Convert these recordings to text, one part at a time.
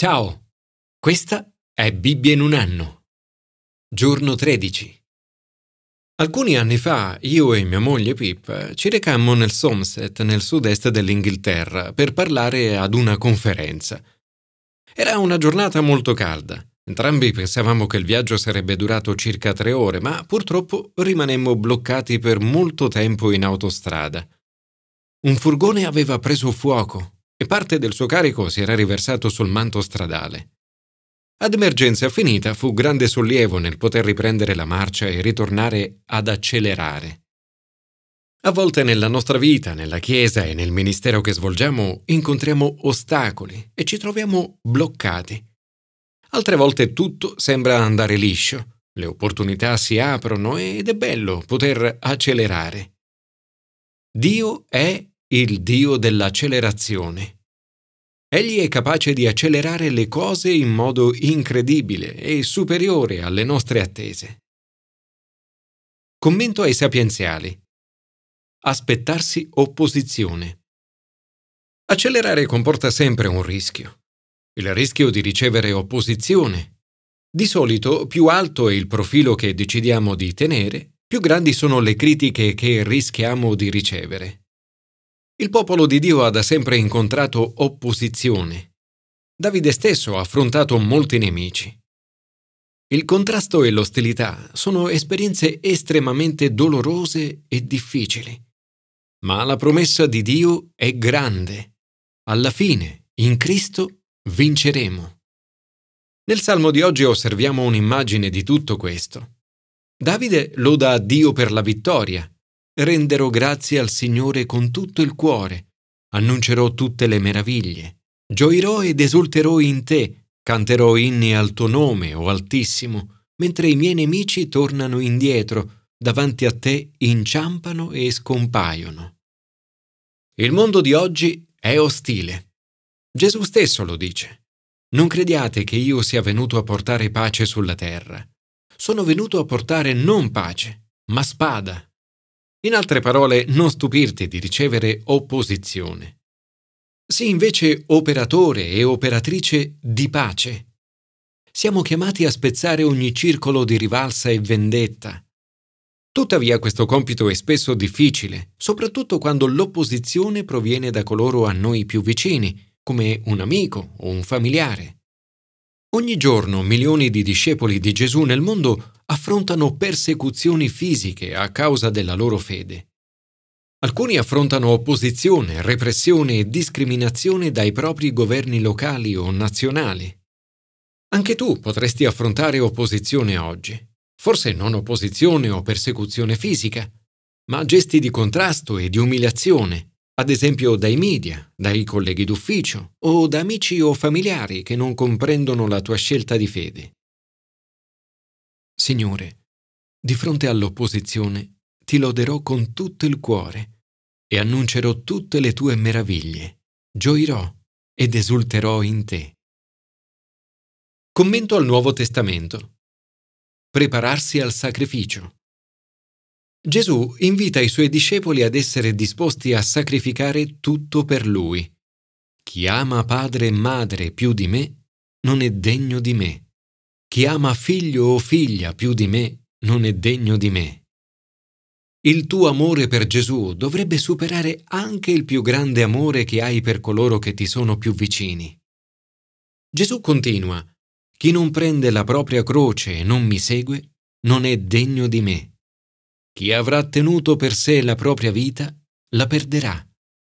Ciao, questa è Bibbia in un anno. Giorno 13. Alcuni anni fa io e mia moglie Pip ci recammo nel Somerset, nel sud-est dell'Inghilterra, per parlare ad una conferenza. Era una giornata molto calda. Entrambi pensavamo che il viaggio sarebbe durato circa tre ore, ma purtroppo rimanemmo bloccati per molto tempo in autostrada. Un furgone aveva preso fuoco e parte del suo carico si era riversato sul manto stradale. Ad emergenza finita fu grande sollievo nel poter riprendere la marcia e ritornare ad accelerare. A volte nella nostra vita, nella Chiesa e nel ministero che svolgiamo, incontriamo ostacoli e ci troviamo bloccati. Altre volte tutto sembra andare liscio, le opportunità si aprono ed è bello poter accelerare. Dio è il Dio dell'accelerazione. Egli è capace di accelerare le cose in modo incredibile e superiore alle nostre attese. Commento ai sapienziali. Aspettarsi opposizione. Accelerare comporta sempre un rischio. Il rischio di ricevere opposizione. Di solito più alto è il profilo che decidiamo di tenere, più grandi sono le critiche che rischiamo di ricevere. Il popolo di Dio ha da sempre incontrato opposizione. Davide stesso ha affrontato molti nemici. Il contrasto e l'ostilità sono esperienze estremamente dolorose e difficili. Ma la promessa di Dio è grande. Alla fine, in Cristo, vinceremo. Nel Salmo di oggi osserviamo un'immagine di tutto questo. Davide loda Dio per la vittoria renderò grazie al Signore con tutto il cuore, annuncerò tutte le meraviglie, gioirò ed esulterò in te, canterò inni al tuo nome, o Altissimo, mentre i miei nemici tornano indietro, davanti a te inciampano e scompaiono. Il mondo di oggi è ostile. Gesù stesso lo dice. Non crediate che io sia venuto a portare pace sulla terra. Sono venuto a portare non pace, ma spada. In altre parole, non stupirti di ricevere opposizione. Sii invece operatore e operatrice di pace. Siamo chiamati a spezzare ogni circolo di rivalsa e vendetta. Tuttavia questo compito è spesso difficile, soprattutto quando l'opposizione proviene da coloro a noi più vicini, come un amico o un familiare. Ogni giorno milioni di discepoli di Gesù nel mondo affrontano persecuzioni fisiche a causa della loro fede. Alcuni affrontano opposizione, repressione e discriminazione dai propri governi locali o nazionali. Anche tu potresti affrontare opposizione oggi. Forse non opposizione o persecuzione fisica, ma gesti di contrasto e di umiliazione, ad esempio dai media, dai colleghi d'ufficio o da amici o familiari che non comprendono la tua scelta di fede. Signore, di fronte all'opposizione ti loderò con tutto il cuore e annuncerò tutte le tue meraviglie, gioirò ed esulterò in te. Commento al Nuovo Testamento. Prepararsi al sacrificio. Gesù invita i suoi discepoli ad essere disposti a sacrificare tutto per lui. Chi ama padre e madre più di me non è degno di me. Chi ama figlio o figlia più di me non è degno di me. Il tuo amore per Gesù dovrebbe superare anche il più grande amore che hai per coloro che ti sono più vicini. Gesù continua, chi non prende la propria croce e non mi segue, non è degno di me. Chi avrà tenuto per sé la propria vita, la perderà,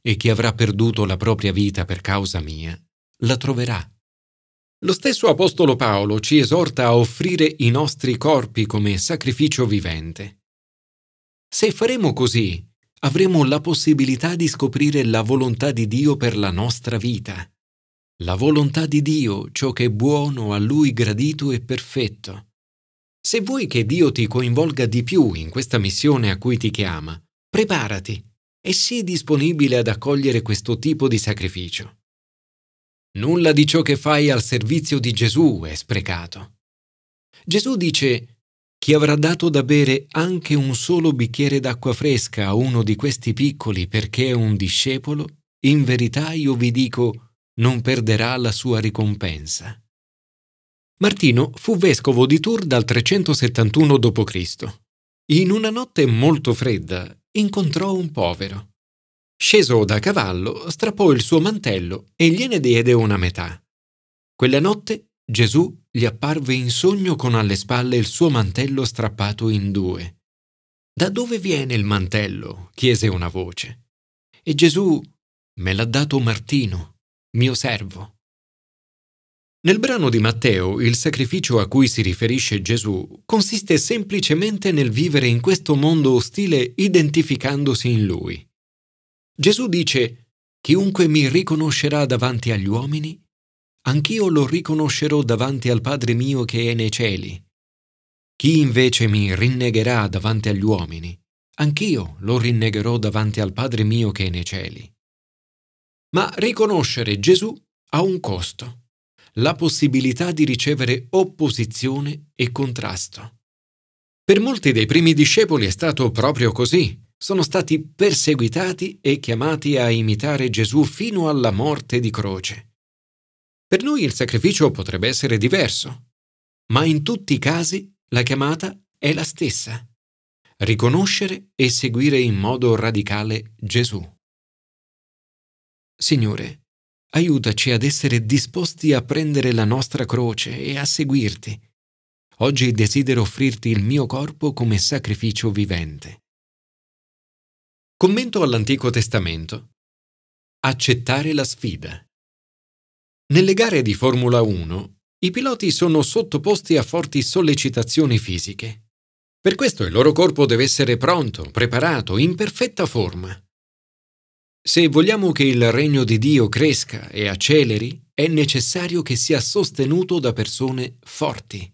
e chi avrà perduto la propria vita per causa mia, la troverà. Lo stesso Apostolo Paolo ci esorta a offrire i nostri corpi come sacrificio vivente. Se faremo così, avremo la possibilità di scoprire la volontà di Dio per la nostra vita. La volontà di Dio, ciò che è buono, a Lui gradito e perfetto. Se vuoi che Dio ti coinvolga di più in questa missione a cui ti chiama, preparati e sii disponibile ad accogliere questo tipo di sacrificio. Nulla di ciò che fai al servizio di Gesù è sprecato. Gesù dice, chi avrà dato da bere anche un solo bicchiere d'acqua fresca a uno di questi piccoli perché è un discepolo, in verità io vi dico, non perderà la sua ricompensa. Martino fu vescovo di Tours dal 371 d.C. In una notte molto fredda incontrò un povero. Sceso da cavallo, strappò il suo mantello e gliene diede una metà. Quella notte Gesù gli apparve in sogno con alle spalle il suo mantello strappato in due. Da dove viene il mantello? chiese una voce. E Gesù me l'ha dato Martino, mio servo. Nel brano di Matteo il sacrificio a cui si riferisce Gesù consiste semplicemente nel vivere in questo mondo ostile identificandosi in lui. Gesù dice, Chiunque mi riconoscerà davanti agli uomini, anch'io lo riconoscerò davanti al Padre mio che è nei cieli. Chi invece mi rinnegherà davanti agli uomini, anch'io lo rinnegherò davanti al Padre mio che è nei cieli. Ma riconoscere Gesù ha un costo la possibilità di ricevere opposizione e contrasto. Per molti dei primi discepoli è stato proprio così. Sono stati perseguitati e chiamati a imitare Gesù fino alla morte di croce. Per noi il sacrificio potrebbe essere diverso, ma in tutti i casi la chiamata è la stessa. Riconoscere e seguire in modo radicale Gesù. Signore, Aiutaci ad essere disposti a prendere la nostra croce e a seguirti. Oggi desidero offrirti il mio corpo come sacrificio vivente. Commento all'Antico Testamento. Accettare la sfida. Nelle gare di Formula 1 i piloti sono sottoposti a forti sollecitazioni fisiche. Per questo il loro corpo deve essere pronto, preparato, in perfetta forma. Se vogliamo che il regno di Dio cresca e acceleri, è necessario che sia sostenuto da persone forti.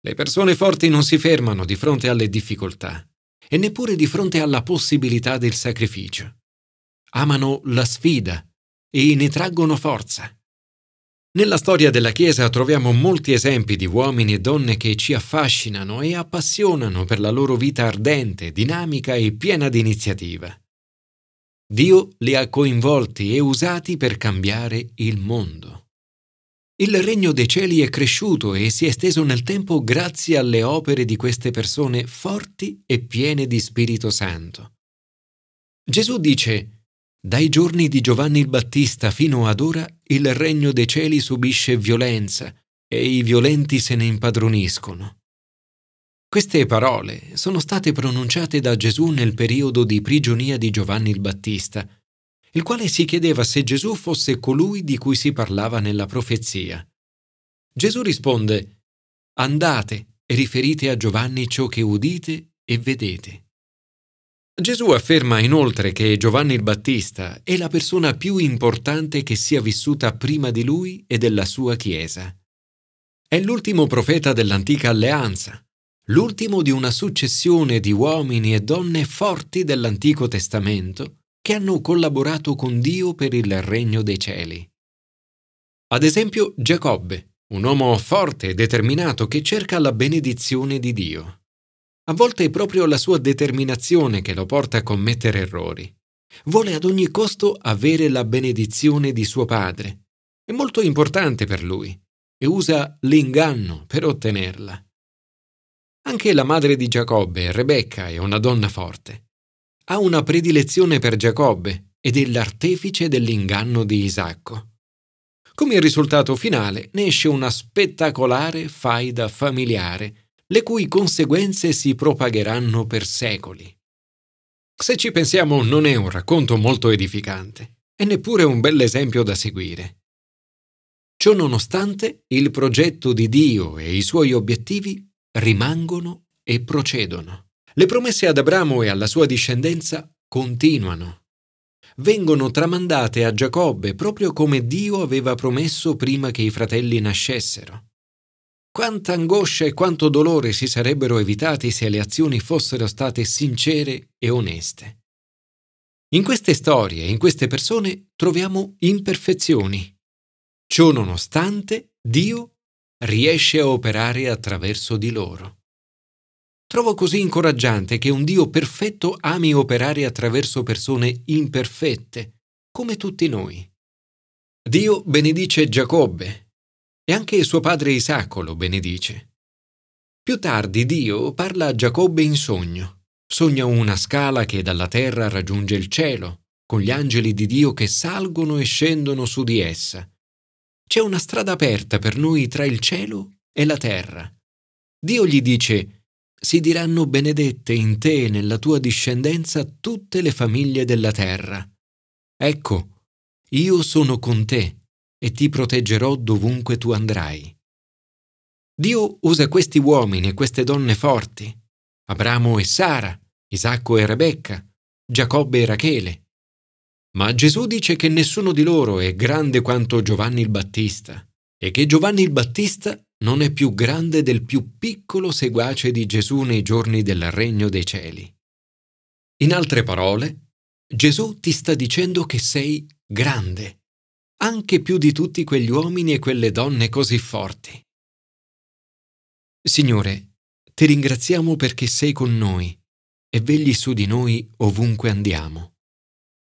Le persone forti non si fermano di fronte alle difficoltà e neppure di fronte alla possibilità del sacrificio. Amano la sfida e ne traggono forza. Nella storia della Chiesa troviamo molti esempi di uomini e donne che ci affascinano e appassionano per la loro vita ardente, dinamica e piena di iniziativa. Dio li ha coinvolti e usati per cambiare il mondo. Il regno dei cieli è cresciuto e si è esteso nel tempo grazie alle opere di queste persone forti e piene di Spirito Santo. Gesù dice, dai giorni di Giovanni il Battista fino ad ora il regno dei cieli subisce violenza e i violenti se ne impadroniscono. Queste parole sono state pronunciate da Gesù nel periodo di prigionia di Giovanni il Battista, il quale si chiedeva se Gesù fosse colui di cui si parlava nella profezia. Gesù risponde, Andate e riferite a Giovanni ciò che udite e vedete. Gesù afferma inoltre che Giovanni il Battista è la persona più importante che sia vissuta prima di lui e della sua Chiesa. È l'ultimo profeta dell'antica alleanza l'ultimo di una successione di uomini e donne forti dell'Antico Testamento che hanno collaborato con Dio per il regno dei cieli. Ad esempio Giacobbe, un uomo forte e determinato che cerca la benedizione di Dio. A volte è proprio la sua determinazione che lo porta a commettere errori. Vuole ad ogni costo avere la benedizione di suo padre. È molto importante per lui e usa l'inganno per ottenerla. Anche la madre di Giacobbe, Rebecca, è una donna forte. Ha una predilezione per Giacobbe ed è l'artefice dell'inganno di Isacco. Come risultato finale ne esce una spettacolare faida familiare, le cui conseguenze si propagheranno per secoli. Se ci pensiamo non è un racconto molto edificante e neppure un bell'esempio da seguire. Ciò nonostante, il progetto di Dio e i suoi obiettivi rimangono e procedono. Le promesse ad Abramo e alla sua discendenza continuano. Vengono tramandate a Giacobbe proprio come Dio aveva promesso prima che i fratelli nascessero. Quanta angoscia e quanto dolore si sarebbero evitati se le azioni fossero state sincere e oneste. In queste storie in queste persone troviamo imperfezioni. Ciò nonostante, Dio riesce a operare attraverso di loro. Trovo così incoraggiante che un Dio perfetto ami operare attraverso persone imperfette, come tutti noi. Dio benedice Giacobbe e anche suo padre Isacco lo benedice. Più tardi Dio parla a Giacobbe in sogno. Sogna una scala che dalla terra raggiunge il cielo, con gli angeli di Dio che salgono e scendono su di essa. C'è una strada aperta per noi tra il cielo e la terra. Dio gli dice, si diranno benedette in te e nella tua discendenza tutte le famiglie della terra. Ecco, io sono con te e ti proteggerò dovunque tu andrai. Dio usa questi uomini e queste donne forti, Abramo e Sara, Isacco e Rebecca, Giacobbe e Rachele. Ma Gesù dice che nessuno di loro è grande quanto Giovanni il Battista e che Giovanni il Battista non è più grande del più piccolo seguace di Gesù nei giorni del regno dei cieli. In altre parole, Gesù ti sta dicendo che sei grande, anche più di tutti quegli uomini e quelle donne così forti. Signore, ti ringraziamo perché sei con noi e vegli su di noi ovunque andiamo.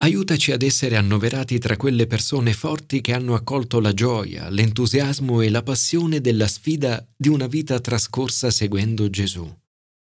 Aiutaci ad essere annoverati tra quelle persone forti che hanno accolto la gioia, l'entusiasmo e la passione della sfida di una vita trascorsa seguendo Gesù.